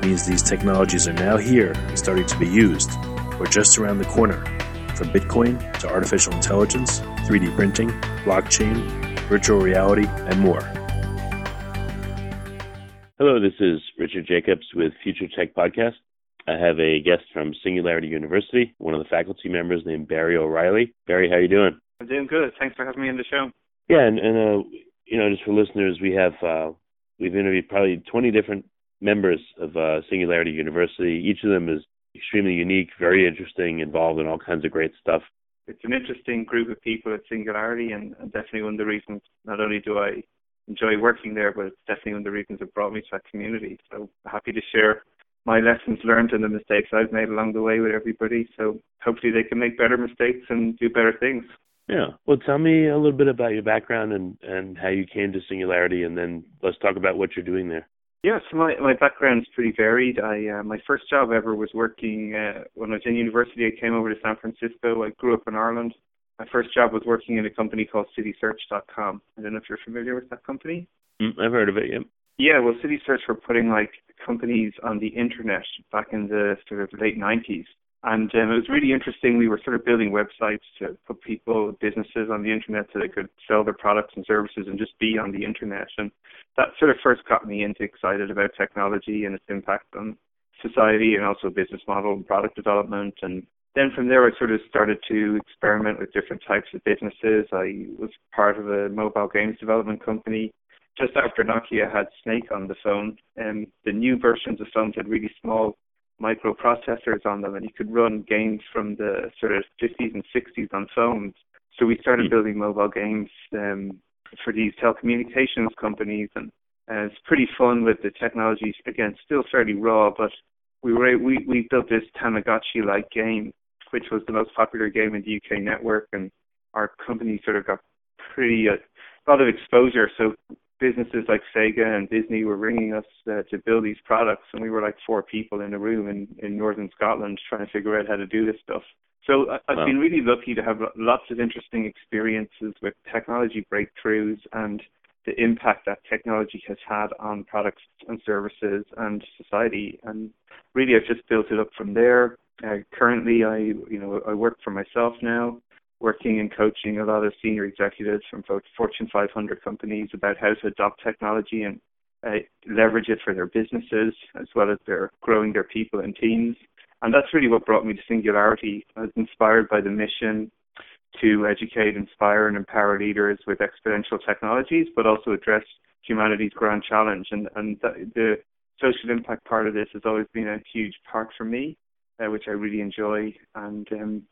means these technologies are now here and starting to be used, or just around the corner, from Bitcoin to artificial intelligence, 3D printing, blockchain, virtual reality, and more. Hello, this is Richard Jacobs with Future Tech Podcast. I have a guest from Singularity University, one of the faculty members named Barry O'Reilly. Barry, how are you doing? I'm doing good. Thanks for having me on the show. Yeah, and, and uh, you know, just for listeners, we have uh, we've interviewed probably 20 different members of uh, Singularity University. Each of them is extremely unique, very interesting, involved in all kinds of great stuff. It's an interesting group of people at Singularity, and, and definitely one of the reasons. Not only do I enjoy working there, but it's definitely one of the reasons that brought me to that community. So happy to share my lessons learned and the mistakes I've made along the way with everybody. So hopefully they can make better mistakes and do better things. Yeah. Well, tell me a little bit about your background and and how you came to Singularity, and then let's talk about what you're doing there. Yes, my my background is pretty varied. I uh, my first job ever was working uh, when I was in university. I came over to San Francisco. I grew up in Ireland. My first job was working in a company called CitySearch.com. I don't know if you're familiar with that company. Mm, I've heard of it. Yeah. Yeah, well, CitySearch were putting like companies on the internet back in the sort of late 90s. And um, it was really interesting. We were sort of building websites to put people, businesses on the internet so they could sell their products and services and just be on the internet. And that sort of first got me into excited about technology and its impact on society and also business model and product development. And then from there, I sort of started to experiment with different types of businesses. I was part of a mobile games development company. Just after Nokia had Snake on the phone, and the new versions of phones had really small microprocessors on them, and you could run games from the sort of 50s and 60s on phones. So we started mm. building mobile games um, for these telecommunications companies, and uh, it's pretty fun with the technology. Again, still fairly raw, but we were we we built this Tamagotchi-like game, which was the most popular game in the UK network, and our company sort of got pretty uh, a lot of exposure. So businesses like Sega and Disney were ringing us uh, to build these products, and we were like four people in a room in in northern Scotland trying to figure out how to do this stuff. So I've wow. been really lucky to have lots of interesting experiences with technology breakthroughs and the impact that technology has had on products and services and society. And really, I've just built it up from there. Uh, currently, I you know I work for myself now working and coaching a lot of senior executives from Fortune 500 companies about how to adopt technology and uh, leverage it for their businesses as well as their growing their people and teams. And that's really what brought me to Singularity. I was inspired by the mission to educate, inspire, and empower leaders with exponential technologies, but also address humanity's grand challenge. And, and the, the social impact part of this has always been a huge part for me, uh, which I really enjoy. And um,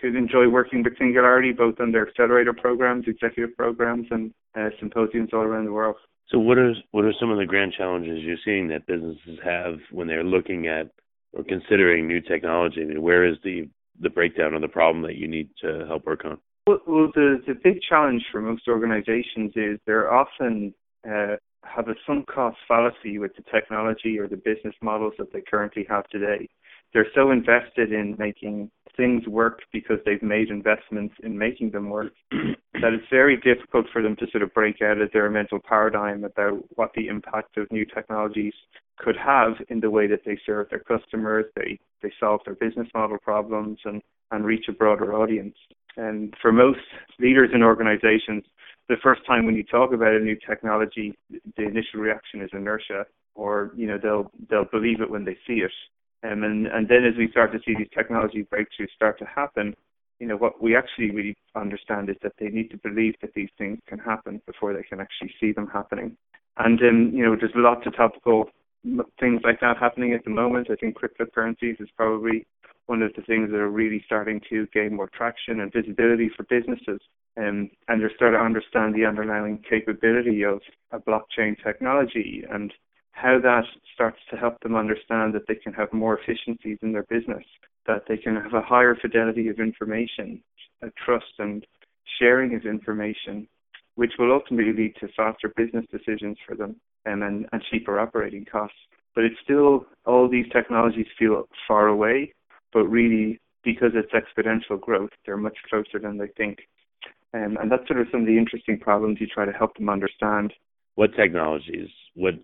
could enjoy working with Singularity, both on their accelerator programs, executive programs, and uh, symposiums all around the world. So, what are what are some of the grand challenges you're seeing that businesses have when they're looking at or considering new technology? I mean, where is the the breakdown of the problem that you need to help work on? Well, well the the big challenge for most organizations is they're often uh, have a sunk cost fallacy with the technology or the business models that they currently have today. They're so invested in making things work because they've made investments in making them work that it's very difficult for them to sort of break out of their mental paradigm about what the impact of new technologies could have in the way that they serve their customers, they they solve their business model problems and and reach a broader audience. And for most leaders in organizations, the first time when you talk about a new technology, the initial reaction is inertia, or you know they'll they'll believe it when they see it, Um, and and then as we start to see these technology breakthroughs start to happen, you know what we actually really understand is that they need to believe that these things can happen before they can actually see them happening. And um, you know, there's lots of topical things like that happening at the moment. I think cryptocurrencies is probably one of the things that are really starting to gain more traction and visibility for businesses. Um, and they're starting to understand the underlying capability of a blockchain technology and how that starts to help them understand that they can have more efficiencies in their business, that they can have a higher fidelity of information, a trust and sharing of information, which will ultimately lead to faster business decisions for them um, and, and cheaper operating costs. But it's still, all these technologies feel far away, but really, because it's exponential growth, they're much closer than they think. Um, and that's sort of some of the interesting problems you try to help them understand. What technologies? What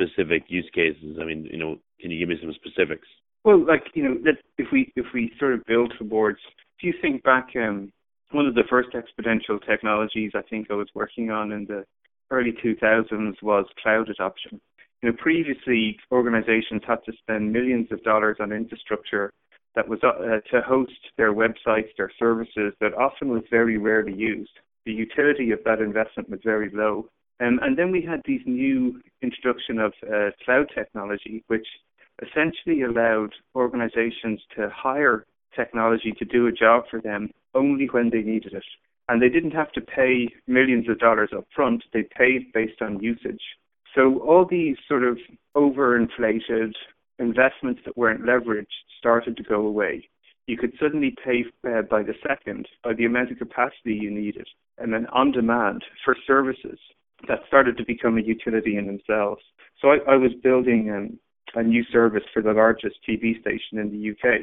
specific use cases? I mean, you know, can you give me some specifics? Well, like you know, that if we if we sort of build towards, if you think back, um, one of the first exponential technologies I think I was working on in the early 2000s was cloud adoption. You know, previously organizations had to spend millions of dollars on infrastructure that was uh, to host their websites, their services that often was very rarely used. The utility of that investment was very low. Um, and then we had these new introduction of uh, cloud technology, which essentially allowed organizations to hire technology to do a job for them only when they needed it. And they didn't have to pay millions of dollars up front, they paid based on usage. So all these sort of overinflated investments that weren't leveraged started to go away. You could suddenly pay uh, by the second, by the amount of capacity you needed, and then on demand for services that started to become a utility in themselves. So I, I was building um, a new service for the largest TV station in the UK.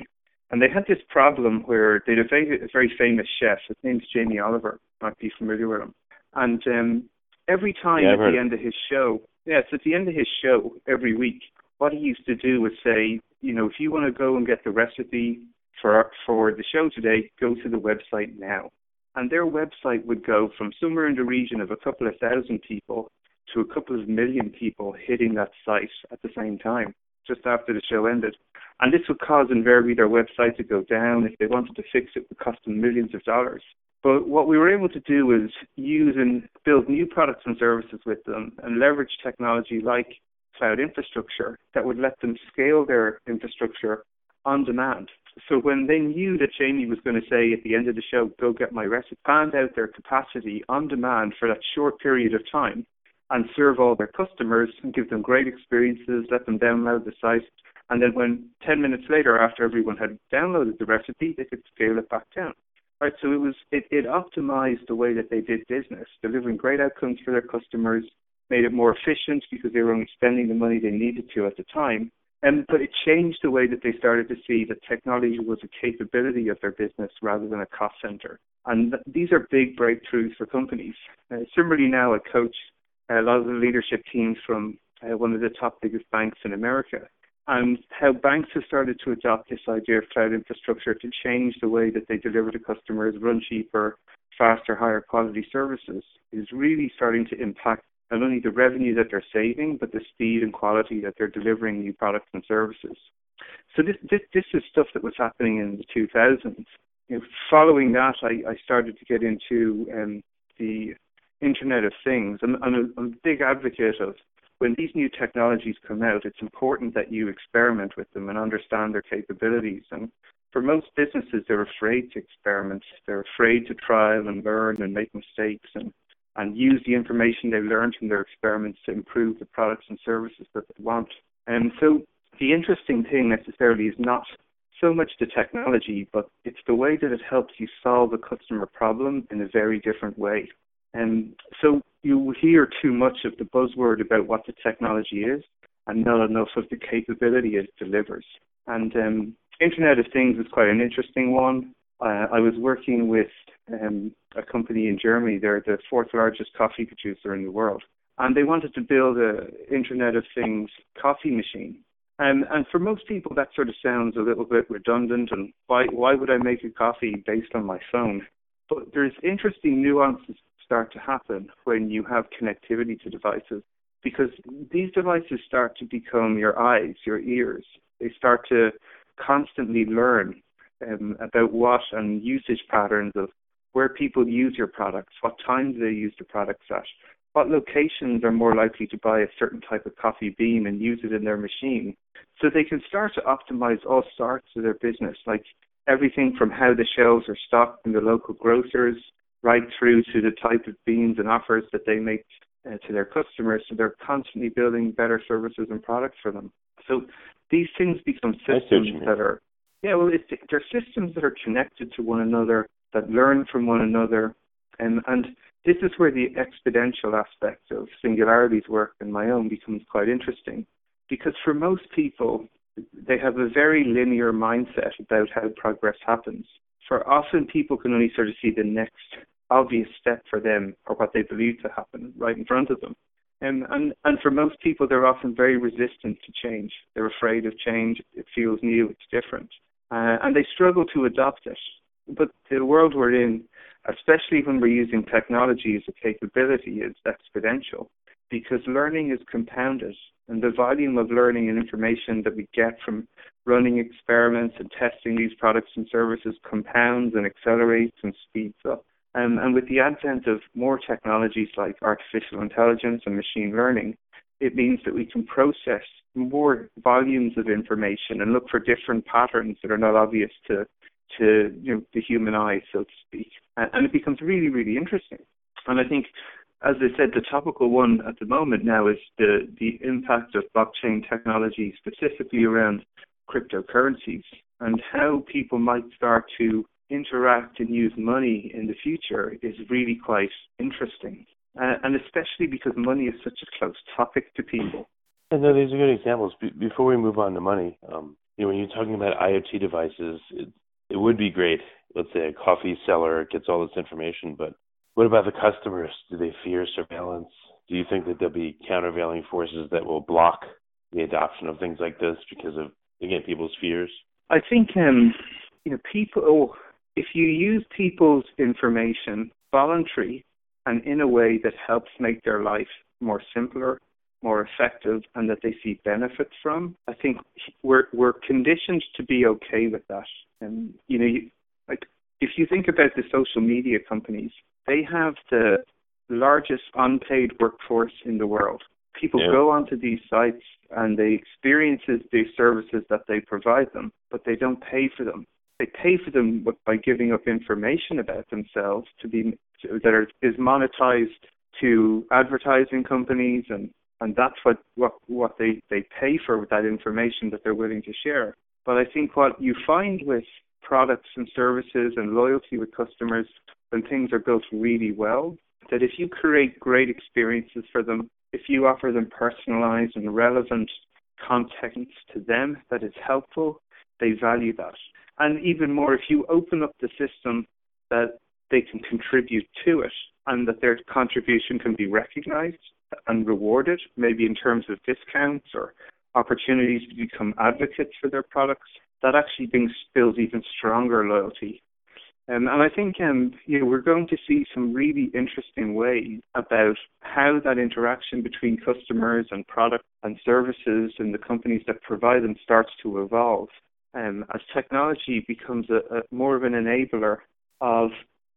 And they had this problem where they had a very, a very famous chef. His name's Jamie Oliver. You might be familiar with him. And um, every time yeah, at the end of his show, yes, at the end of his show every week, what he used to do was say, you know, if you want to go and get the recipe for for the show today, go to the website now. And their website would go from somewhere in the region of a couple of thousand people to a couple of million people hitting that site at the same time, just after the show ended. And this would cause invariably their website to go down. If they wanted to fix it, it would cost them millions of dollars. But what we were able to do was use and build new products and services with them and leverage technology like cloud infrastructure that would let them scale their infrastructure on demand. So when they knew that Jamie was going to say at the end of the show, go get my recipe, expand out their capacity on demand for that short period of time and serve all their customers and give them great experiences, let them download the site. And then when 10 minutes later, after everyone had downloaded the recipe, they could scale it back down. Right, so it was it, it optimized the way that they did business, delivering great outcomes for their customers, made it more efficient because they were only spending the money they needed to at the time. Um, but it changed the way that they started to see that technology was a capability of their business rather than a cost center. And th- these are big breakthroughs for companies. Uh, similarly, now I coach a lot of the leadership teams from uh, one of the top biggest banks in America. And how banks have started to adopt this idea of cloud infrastructure to change the way that they deliver to customers, run cheaper, faster, higher quality services is really starting to impact not only the revenue that they're saving, but the speed and quality that they're delivering new products and services. So this this, this is stuff that was happening in the 2000s. You know, following that, I, I started to get into um, the Internet of Things. I'm, I'm, a, I'm a big advocate of when these new technologies come out, it's important that you experiment with them and understand their capabilities. And for most businesses, they're afraid to experiment. They're afraid to trial and learn and make mistakes. And and use the information they've learned from their experiments to improve the products and services that they want. And so the interesting thing necessarily is not so much the technology, but it's the way that it helps you solve a customer problem in a very different way. And so you hear too much of the buzzword about what the technology is and not enough of the capability it delivers. And um, Internet of Things is quite an interesting one. Uh, I was working with um, a company in Germany. They're the fourth largest coffee producer in the world, and they wanted to build a Internet of Things coffee machine. And and for most people, that sort of sounds a little bit redundant. And why why would I make a coffee based on my phone? But there's interesting nuances start to happen when you have connectivity to devices because these devices start to become your eyes, your ears. They start to constantly learn um, about what and usage patterns of where people use your products, what times they use the products at, what locations are more likely to buy a certain type of coffee bean and use it in their machine. So they can start to optimize all sorts of their business, like everything from how the shelves are stocked in the local grocers right through to the type of beans and offers that they make uh, to their customers. So they're constantly building better services and products for them. So these things become systems that are, yeah, well, they're systems that are connected to one another, that learn from one another, and and this is where the exponential aspect of Singularity's work and my own becomes quite interesting. Because for most people, they have a very linear mindset about how progress happens. For often people can only sort of see the next obvious step for them or what they believe to happen right in front of them. And, and and for most people, they're often very resistant to change. They're afraid of change. It feels new. It's different, uh, and they struggle to adopt it. But the world we're in especially when we're using technology as a capability, is exponential because learning is compounded and the volume of learning and information that we get from running experiments and testing these products and services compounds and accelerates and speeds up. Um, and with the advent of more technologies like artificial intelligence and machine learning, it means that we can process more volumes of information and look for different patterns that are not obvious to to you know, the human eye, so to speak. And, and it becomes really, really interesting. And I think, as I said, the topical one at the moment now is the, the impact of blockchain technology, specifically around cryptocurrencies, and how people might start to interact and use money in the future is really quite interesting. Uh, and especially because money is such a close topic to people. And no, these are good examples. Be- before we move on to money, um, you know, when you're talking about IoT devices, it, it would be great. Let's say a coffee seller gets all this information, but what about the customers? Do they fear surveillance? Do you think that there'll be countervailing forces that will block the adoption of things like this because of again people's fears? I think um, you know people. If you use people's information voluntary and in a way that helps make their life more simpler, more effective, and that they see benefits from, I think we're we're conditioned to be okay with that. And you know, you, like if you think about the social media companies, they have the largest unpaid workforce in the world. People yeah. go onto these sites and they experience these services that they provide them, but they don't pay for them. They pay for them by giving up information about themselves to be to, that are, is monetized to advertising companies and and that's what what what they they pay for with that information that they're willing to share. But I think what you find with products and services and loyalty with customers when things are built really well, that if you create great experiences for them, if you offer them personalized and relevant content to them that is helpful, they value that. And even more, if you open up the system that they can contribute to it and that their contribution can be recognized and rewarded, maybe in terms of discounts or opportunities to become advocates for their products, that actually brings builds even stronger loyalty. Um, and I think um, you know we're going to see some really interesting ways about how that interaction between customers and products and services and the companies that provide them starts to evolve um, as technology becomes a, a more of an enabler of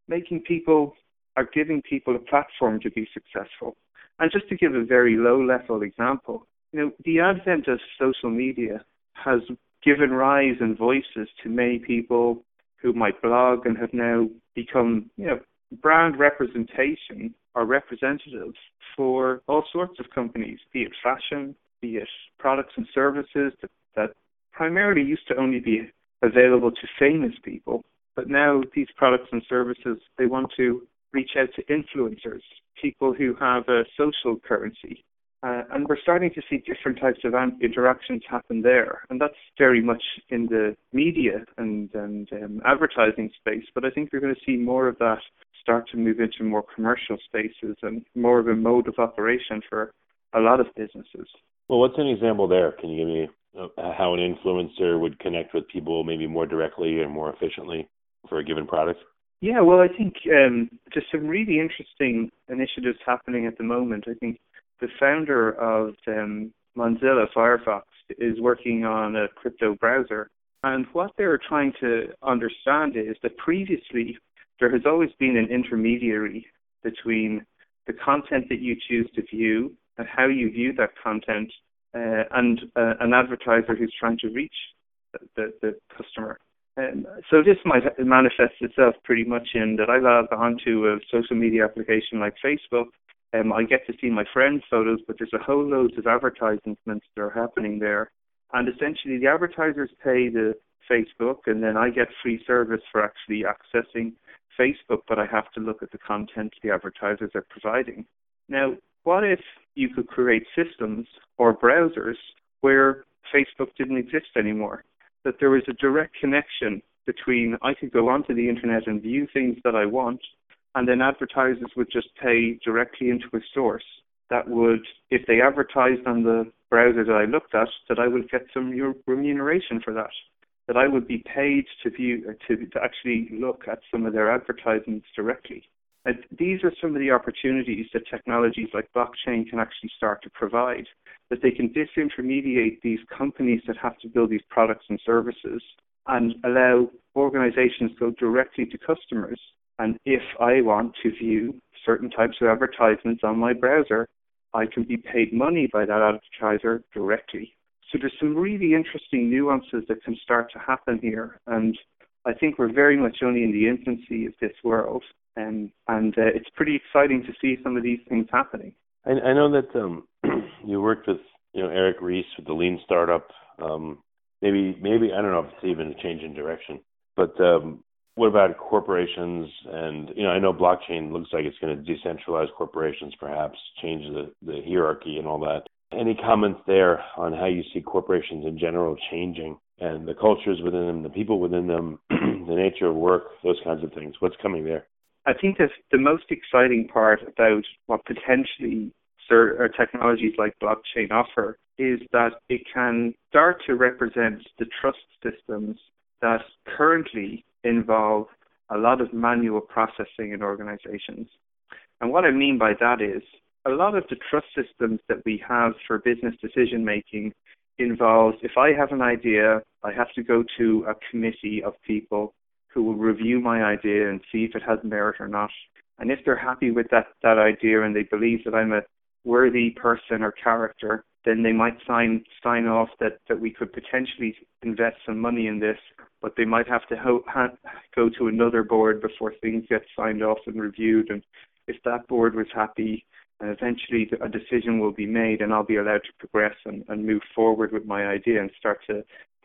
making people or giving people a platform to be successful. And just to give a very low level example, you know, the advent of social media has given rise and voices to many people who might blog and have now become, you know, brand representation or representatives for all sorts of companies, be it fashion, be it products and services that, that primarily used to only be available to famous people. But now these products and services, they want to reach out to influencers, people who have a social currency, uh, and we're starting to see different types of interactions happen there, and that's very much in the media and, and um, advertising space. But I think we're going to see more of that start to move into more commercial spaces and more of a mode of operation for a lot of businesses. Well, what's an example there? Can you give me how an influencer would connect with people maybe more directly and more efficiently for a given product? Yeah, well, I think um, there's some really interesting initiatives happening at the moment. I think the founder of um, Mozilla Firefox is working on a crypto browser. And what they're trying to understand is that previously there has always been an intermediary between the content that you choose to view and how you view that content uh, and uh, an advertiser who's trying to reach the, the, customer. Um, so this might manifest itself pretty much in that I log onto a social media application like Facebook. Um, I get to see my friends' photos, but there's a whole load of advertisements that are happening there. And essentially, the advertisers pay the Facebook, and then I get free service for actually accessing Facebook, but I have to look at the content the advertisers are providing. Now, what if you could create systems or browsers where Facebook didn't exist anymore? That there was a direct connection between I could go onto the internet and view things that I want, and then advertisers would just pay directly into a source that would, if they advertised on the browser that I looked at, that I would get some remuneration for that that I would be paid to view to, to actually look at some of their advertisements directly. And these are some of the opportunities that technologies like blockchain can actually start to provide. That they can disintermediate these companies that have to build these products and services and allow organizations to go directly to customers. And if I want to view certain types of advertisements on my browser, I can be paid money by that advertiser directly. So there's some really interesting nuances that can start to happen here, and I think we're very much only in the infancy of this world, and and uh, it's pretty exciting to see some of these things happening. I, I know that um, you worked with you know Eric Ries with the Lean Startup. Um, maybe maybe I don't know if it's even a change in direction, but um, what about corporations? And you know I know blockchain looks like it's going to decentralize corporations, perhaps change the the hierarchy and all that. Any comments there on how you see corporations in general changing and the cultures within them, the people within them, the nature of work, those kinds of things? What's coming there? I think that the most exciting part about what potentially uh, technologies like blockchain offer is that it can start to represent the trust systems that currently involve a lot of manual processing in organizations. And what I mean by that is a lot of the trust systems that we have for business decision making involves if I have an idea, I have to go to a committee of people who will review my idea and see if it has merit or not. And if they're happy with that, that idea and they believe that I'm a worthy person or character, then they might sign sign off that, that we could potentially invest some money in this, but they might have to ho- ha- go to another board before things get signed off and reviewed. And if that board was happy, and eventually a decision will be made and I'll be allowed to progress and, and move forward with my idea and start to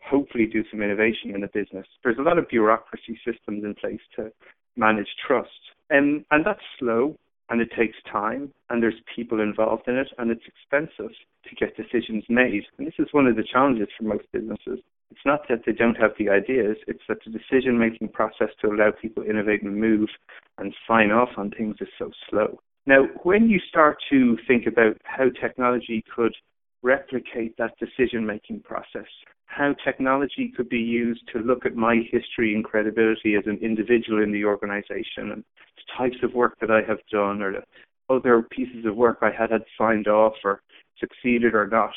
hopefully do some innovation in the business. There's a lot of bureaucracy systems in place to manage trust. And, and that's slow and it takes time and there's people involved in it and it's expensive to get decisions made. And this is one of the challenges for most businesses. It's not that they don't have the ideas, it's that the decision making process to allow people to innovate and move and sign off on things is so slow. Now, when you start to think about how technology could replicate that decision making process, how technology could be used to look at my history and credibility as an individual in the organization and the types of work that I have done or the other pieces of work I had had signed off or succeeded or not,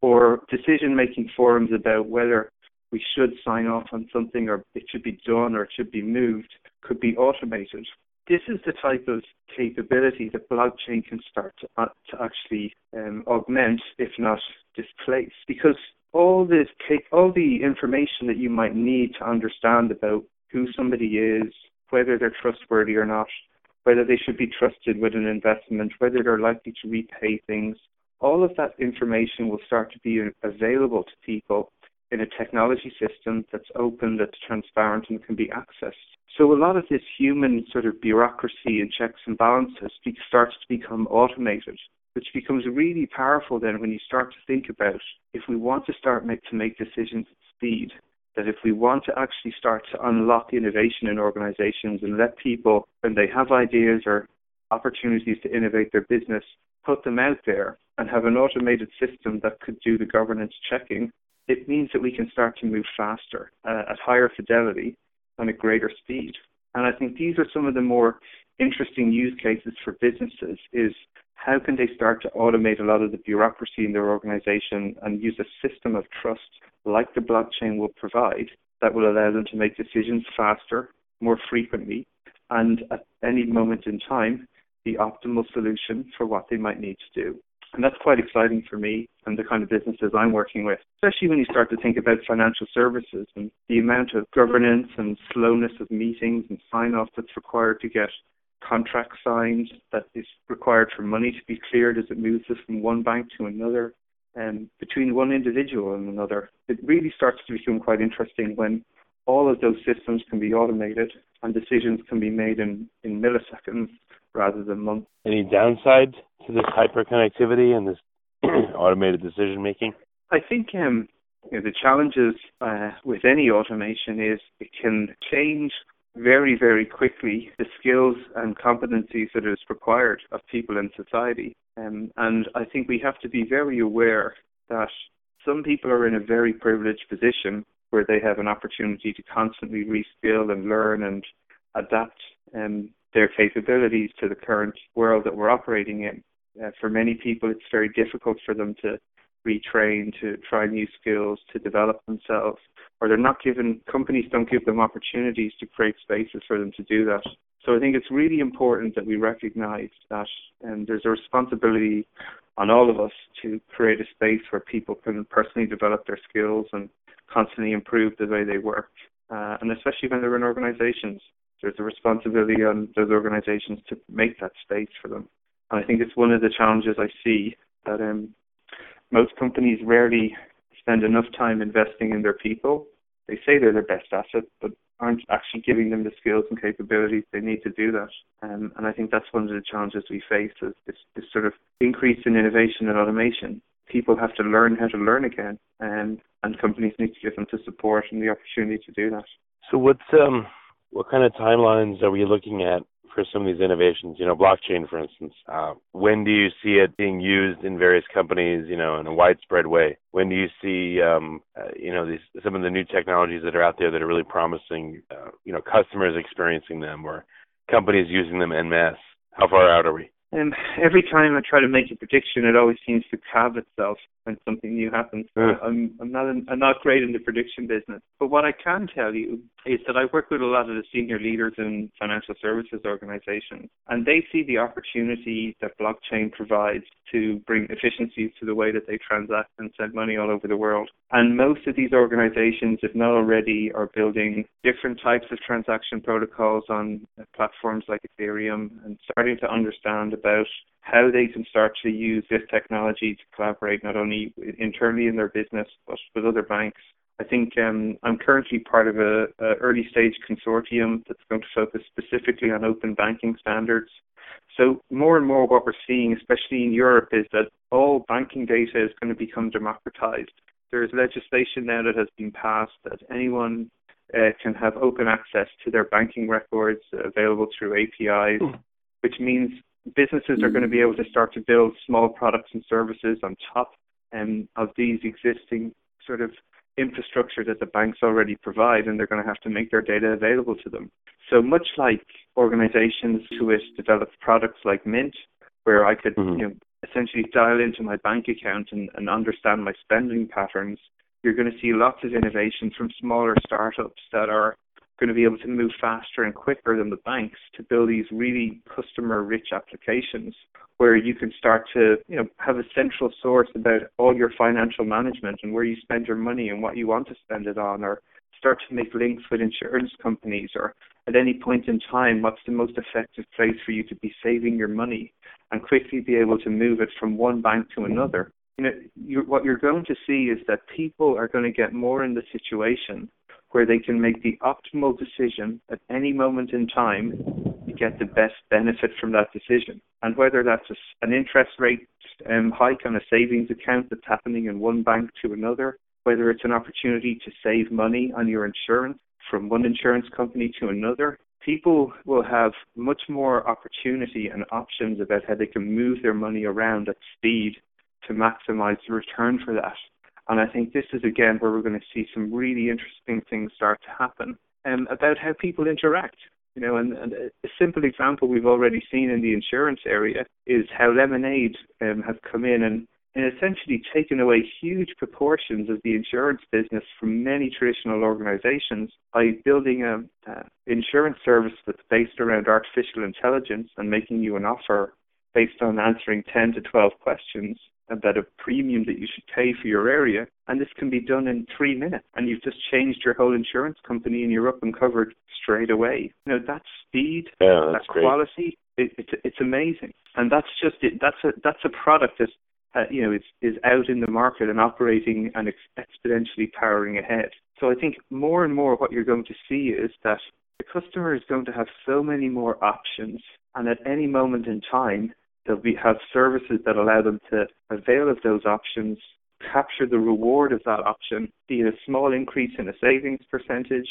or decision making forums about whether we should sign off on something or it should be done or it should be moved could be automated this is the type of capability that blockchain can start to, uh, to actually um, augment, if not displace, because all this all the information that you might need to understand about who somebody is, whether they're trustworthy or not, whether they should be trusted with an investment, whether they're likely to repay things, all of that information will start to be available to people in a technology system that's open, that's transparent, and can be accessed. So a lot of this human sort of bureaucracy and checks and balances starts to become automated, which becomes really powerful then when you start to think about if we want to start make, to make decisions at speed, that if we want to actually start to unlock innovation in organizations and let people, when they have ideas or opportunities to innovate their business, put them out there and have an automated system that could do the governance checking, it means that we can start to move faster uh, at higher fidelity and at greater speed. And I think these are some of the more interesting use cases for businesses is how can they start to automate a lot of the bureaucracy in their organization and use a system of trust like the blockchain will provide that will allow them to make decisions faster, more frequently, and at any moment in time, the optimal solution for what they might need to do. And that's quite exciting for me and the kind of businesses I'm working with, especially when you start to think about financial services and the amount of governance and slowness of meetings and sign off that's required to get contracts signed, that is required for money to be cleared as it moves from one bank to another and between one individual and another. It really starts to become quite interesting when all of those systems can be automated and decisions can be made in, in milliseconds rather than months. Any downside to this hyperconnectivity and this automated decision making? I think um, you know, the challenges uh, with any automation is it can change very, very quickly the skills and competencies that is required of people in society. Um, and I think we have to be very aware that some people are in a very privileged position where they have an opportunity to constantly reskill and learn and adapt um, their capabilities to the current world that we're operating in. Uh, for many people, it's very difficult for them to retrain, to try new skills, to develop themselves, or they're not given, companies don't give them opportunities to create spaces for them to do that. So I think it's really important that we recognize that um, there's a responsibility on all of us to create a space where people can personally develop their skills and constantly improve the way they work. Uh, and especially when they're in organizations, there's a responsibility on those organizations to make that space for them. And I think it's one of the challenges I see that um, most companies rarely spend enough time investing in their people. They say they're their best asset, but aren't actually giving them the skills and capabilities they need to do that. Um, and I think that's one of the challenges we face is this, this sort of increase in innovation and automation. People have to learn how to learn again, and and companies need to give them the support and the opportunity to do that. So what's um what kind of timelines are we looking at for some of these innovations? You know, blockchain, for instance. Uh, when do you see it being used in various companies? You know, in a widespread way. When do you see, um, uh, you know, these some of the new technologies that are out there that are really promising? Uh, you know, customers experiencing them or companies using them en masse. How far out are we? And every time I try to make a prediction, it always seems to calve itself when something new happens. Uh. I'm I'm not in, I'm not great in the prediction business, but what I can tell you is that I work with a lot of the senior leaders in financial services organizations, and they see the opportunity that blockchain provides to bring efficiencies to the way that they transact and send money all over the world. And most of these organizations, if not already, are building different types of transaction protocols on platforms like Ethereum and starting to understand about how they can start to use this technology to collaborate not only internally in their business but with other banks. I think um, I'm currently part of a, a early stage consortium that's going to focus specifically on open banking standards. So more and more what we're seeing, especially in Europe, is that all banking data is going to become democratized. There is legislation now that has been passed that anyone uh, can have open access to their banking records available through APIs, hmm. which means businesses are going to be able to start to build small products and services on top um, of these existing sort of infrastructure that the banks already provide, and they're going to have to make their data available to them. So much like organizations who have developed products like Mint, where I could mm-hmm. you know, essentially dial into my bank account and, and understand my spending patterns, you're going to see lots of innovation from smaller startups that are going to be able to move faster and quicker than the banks to build these really customer rich applications where you can start to you know have a central source about all your financial management and where you spend your money and what you want to spend it on or start to make links with insurance companies or at any point in time what's the most effective place for you to be saving your money and quickly be able to move it from one bank to another? You know you, what you're going to see is that people are going to get more in the situation where they can make the optimal decision at any moment in time get the best benefit from that decision. And whether that's a, an interest rate um, hike on a savings account that's happening in one bank to another, whether it's an opportunity to save money on your insurance from one insurance company to another, people will have much more opportunity and options about how they can move their money around at speed to maximize the return for that. And I think this is again where we're going to see some really interesting things start to happen um, about how people interact. You know, and, and a simple example we've already seen in the insurance area is how Lemonade um, has come in and, and essentially taken away huge proportions of the insurance business from many traditional organizations by building a uh, insurance service that's based around artificial intelligence and making you an offer based on answering 10 to 12 questions about a premium that you should pay for your area, and this can be done in three minutes, and you've just changed your whole insurance company, and you're up and covered straight away. You know that speed, yeah, that's quality, it, it's it's amazing, and that's just it. That's a that's a product that uh, you know is is out in the market and operating and ex- exponentially powering ahead. So I think more and more what you're going to see is that the customer is going to have so many more options, and at any moment in time They'll be, have services that allow them to avail of those options, capture the reward of that option, be it a small increase in a savings percentage,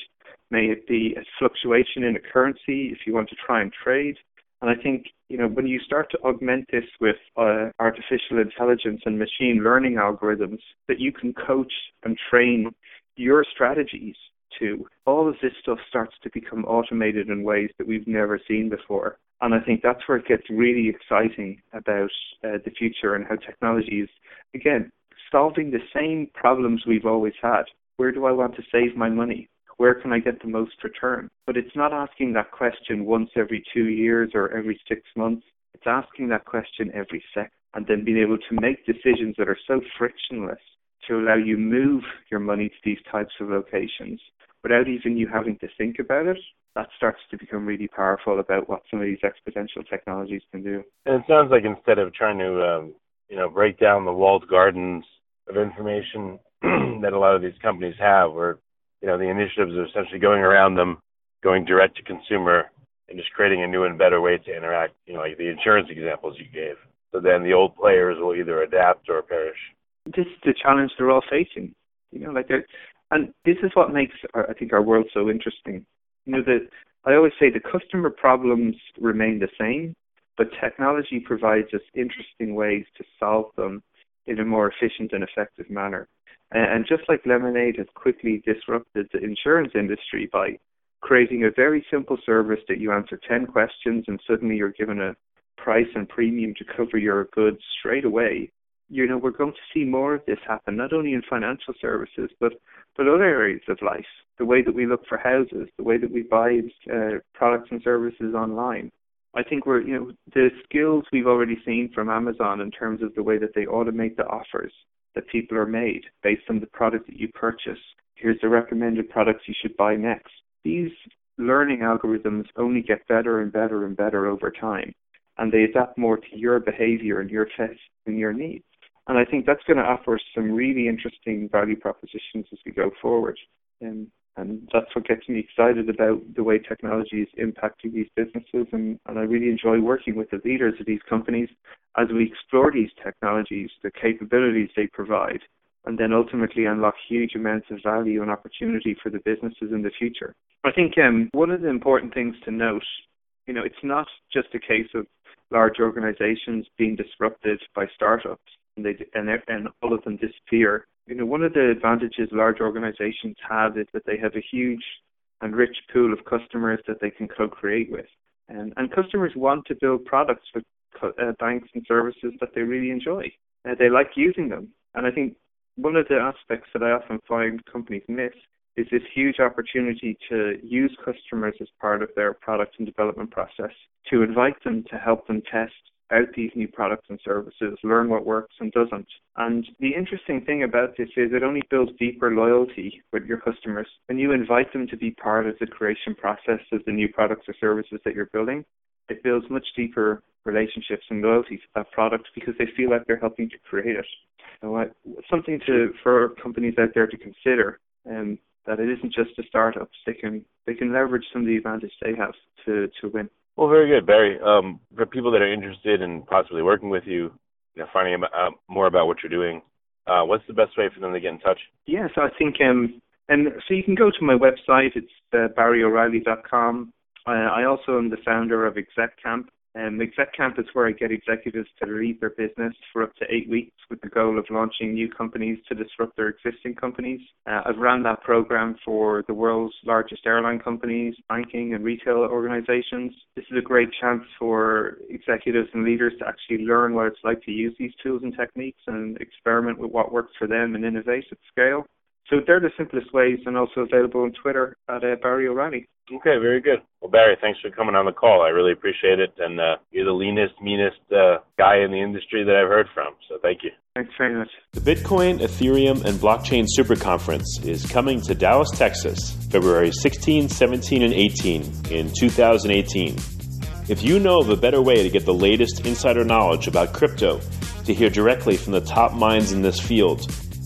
may it be a fluctuation in a currency if you want to try and trade. And I think, you know, when you start to augment this with uh, artificial intelligence and machine learning algorithms that you can coach and train your strategies to, all of this stuff starts to become automated in ways that we've never seen before. And I think that's where it gets really exciting about uh, the future and how technology is, again, solving the same problems we've always had. Where do I want to save my money? Where can I get the most return? But it's not asking that question once every two years or every six months. It's asking that question every second and then being able to make decisions that are so frictionless to allow you move your money to these types of locations without even you having to think about it, that starts to become really powerful about what some of these exponential technologies can do. And it sounds like instead of trying to, um, you know, break down the walled gardens of information that a lot of these companies have, where, you know, the initiatives are essentially going around them, going direct to consumer, and just creating a new and better way to interact, you know, like the insurance examples you gave. So then the old players will either adapt or perish. This is the challenge they're all facing. You know, like they're, and this is what makes, our, I think, our world so interesting. You know, that I always say the customer problems remain the same, but technology provides us interesting ways to solve them in a more efficient and effective manner. And just like Lemonade has quickly disrupted the insurance industry by creating a very simple service that you answer 10 questions and suddenly you're given a price and premium to cover your goods straight away, you know, we're going to see more of this happen, not only in financial services, but, but other areas of life. The way that we look for houses, the way that we buy uh, products and services online. I think we're, you know, the skills we've already seen from Amazon in terms of the way that they automate the offers that people are made based on the product that you purchase. Here's the recommended products you should buy next. These learning algorithms only get better and better and better over time, and they adapt more to your behavior and your test and your needs. And I think that's going to offer some really interesting value propositions as we go forward. And, and that's what gets me excited about the way technology is impacting these businesses. And, and I really enjoy working with the leaders of these companies as we explore these technologies, the capabilities they provide, and then ultimately unlock huge amounts of value and opportunity for the businesses in the future. I think um, one of the important things to note, you know, it's not just a case of large organizations being disrupted by startups and they and and all of them disappear. You know, one of the advantages large organizations have is that they have a huge and rich pool of customers that they can co-create with, and and customers want to build products for uh, banks and services that they really enjoy. Uh, they like using them, and I think one of the aspects that I often find companies miss is this huge opportunity to use customers as part of their product and development process, to invite them to help them test out these new products and services, learn what works and doesn't. And the interesting thing about this is it only builds deeper loyalty with your customers. When you invite them to be part of the creation process of the new products or services that you're building, it builds much deeper relationships and loyalty to that product because they feel like they're helping to create it. So uh, something to for companies out there to consider, um, that it isn't just a startup. They can they can leverage some of the advantage they have to to win. Well, very good, Barry. Um, for people that are interested in possibly working with you, you know, finding out uh, more about what you're doing, uh, what's the best way for them to get in touch? Yeah, so I think, um, and so you can go to my website. It's uh, barryoreilly.com. Uh, I also am the founder of ExecCamp, Um, Exec Camp is where I get executives to leave their business for up to eight weeks with the goal of launching new companies to disrupt their existing companies. Uh, I've run that program for the world's largest airline companies, banking and retail organizations. This is a great chance for executives and leaders to actually learn what it's like to use these tools and techniques and experiment with what works for them and innovate at scale. So they're the simplest ways and also available on Twitter at uh, Barry O'Reilly. Okay, very good. Well, Barry, thanks for coming on the call. I really appreciate it. And uh, you're the leanest, meanest uh, guy in the industry that I've heard from. So thank you. Thanks very much. The Bitcoin, Ethereum, and Blockchain Super Conference is coming to Dallas, Texas, February 16, 17, and 18 in 2018. If you know of a better way to get the latest insider knowledge about crypto, to hear directly from the top minds in this field,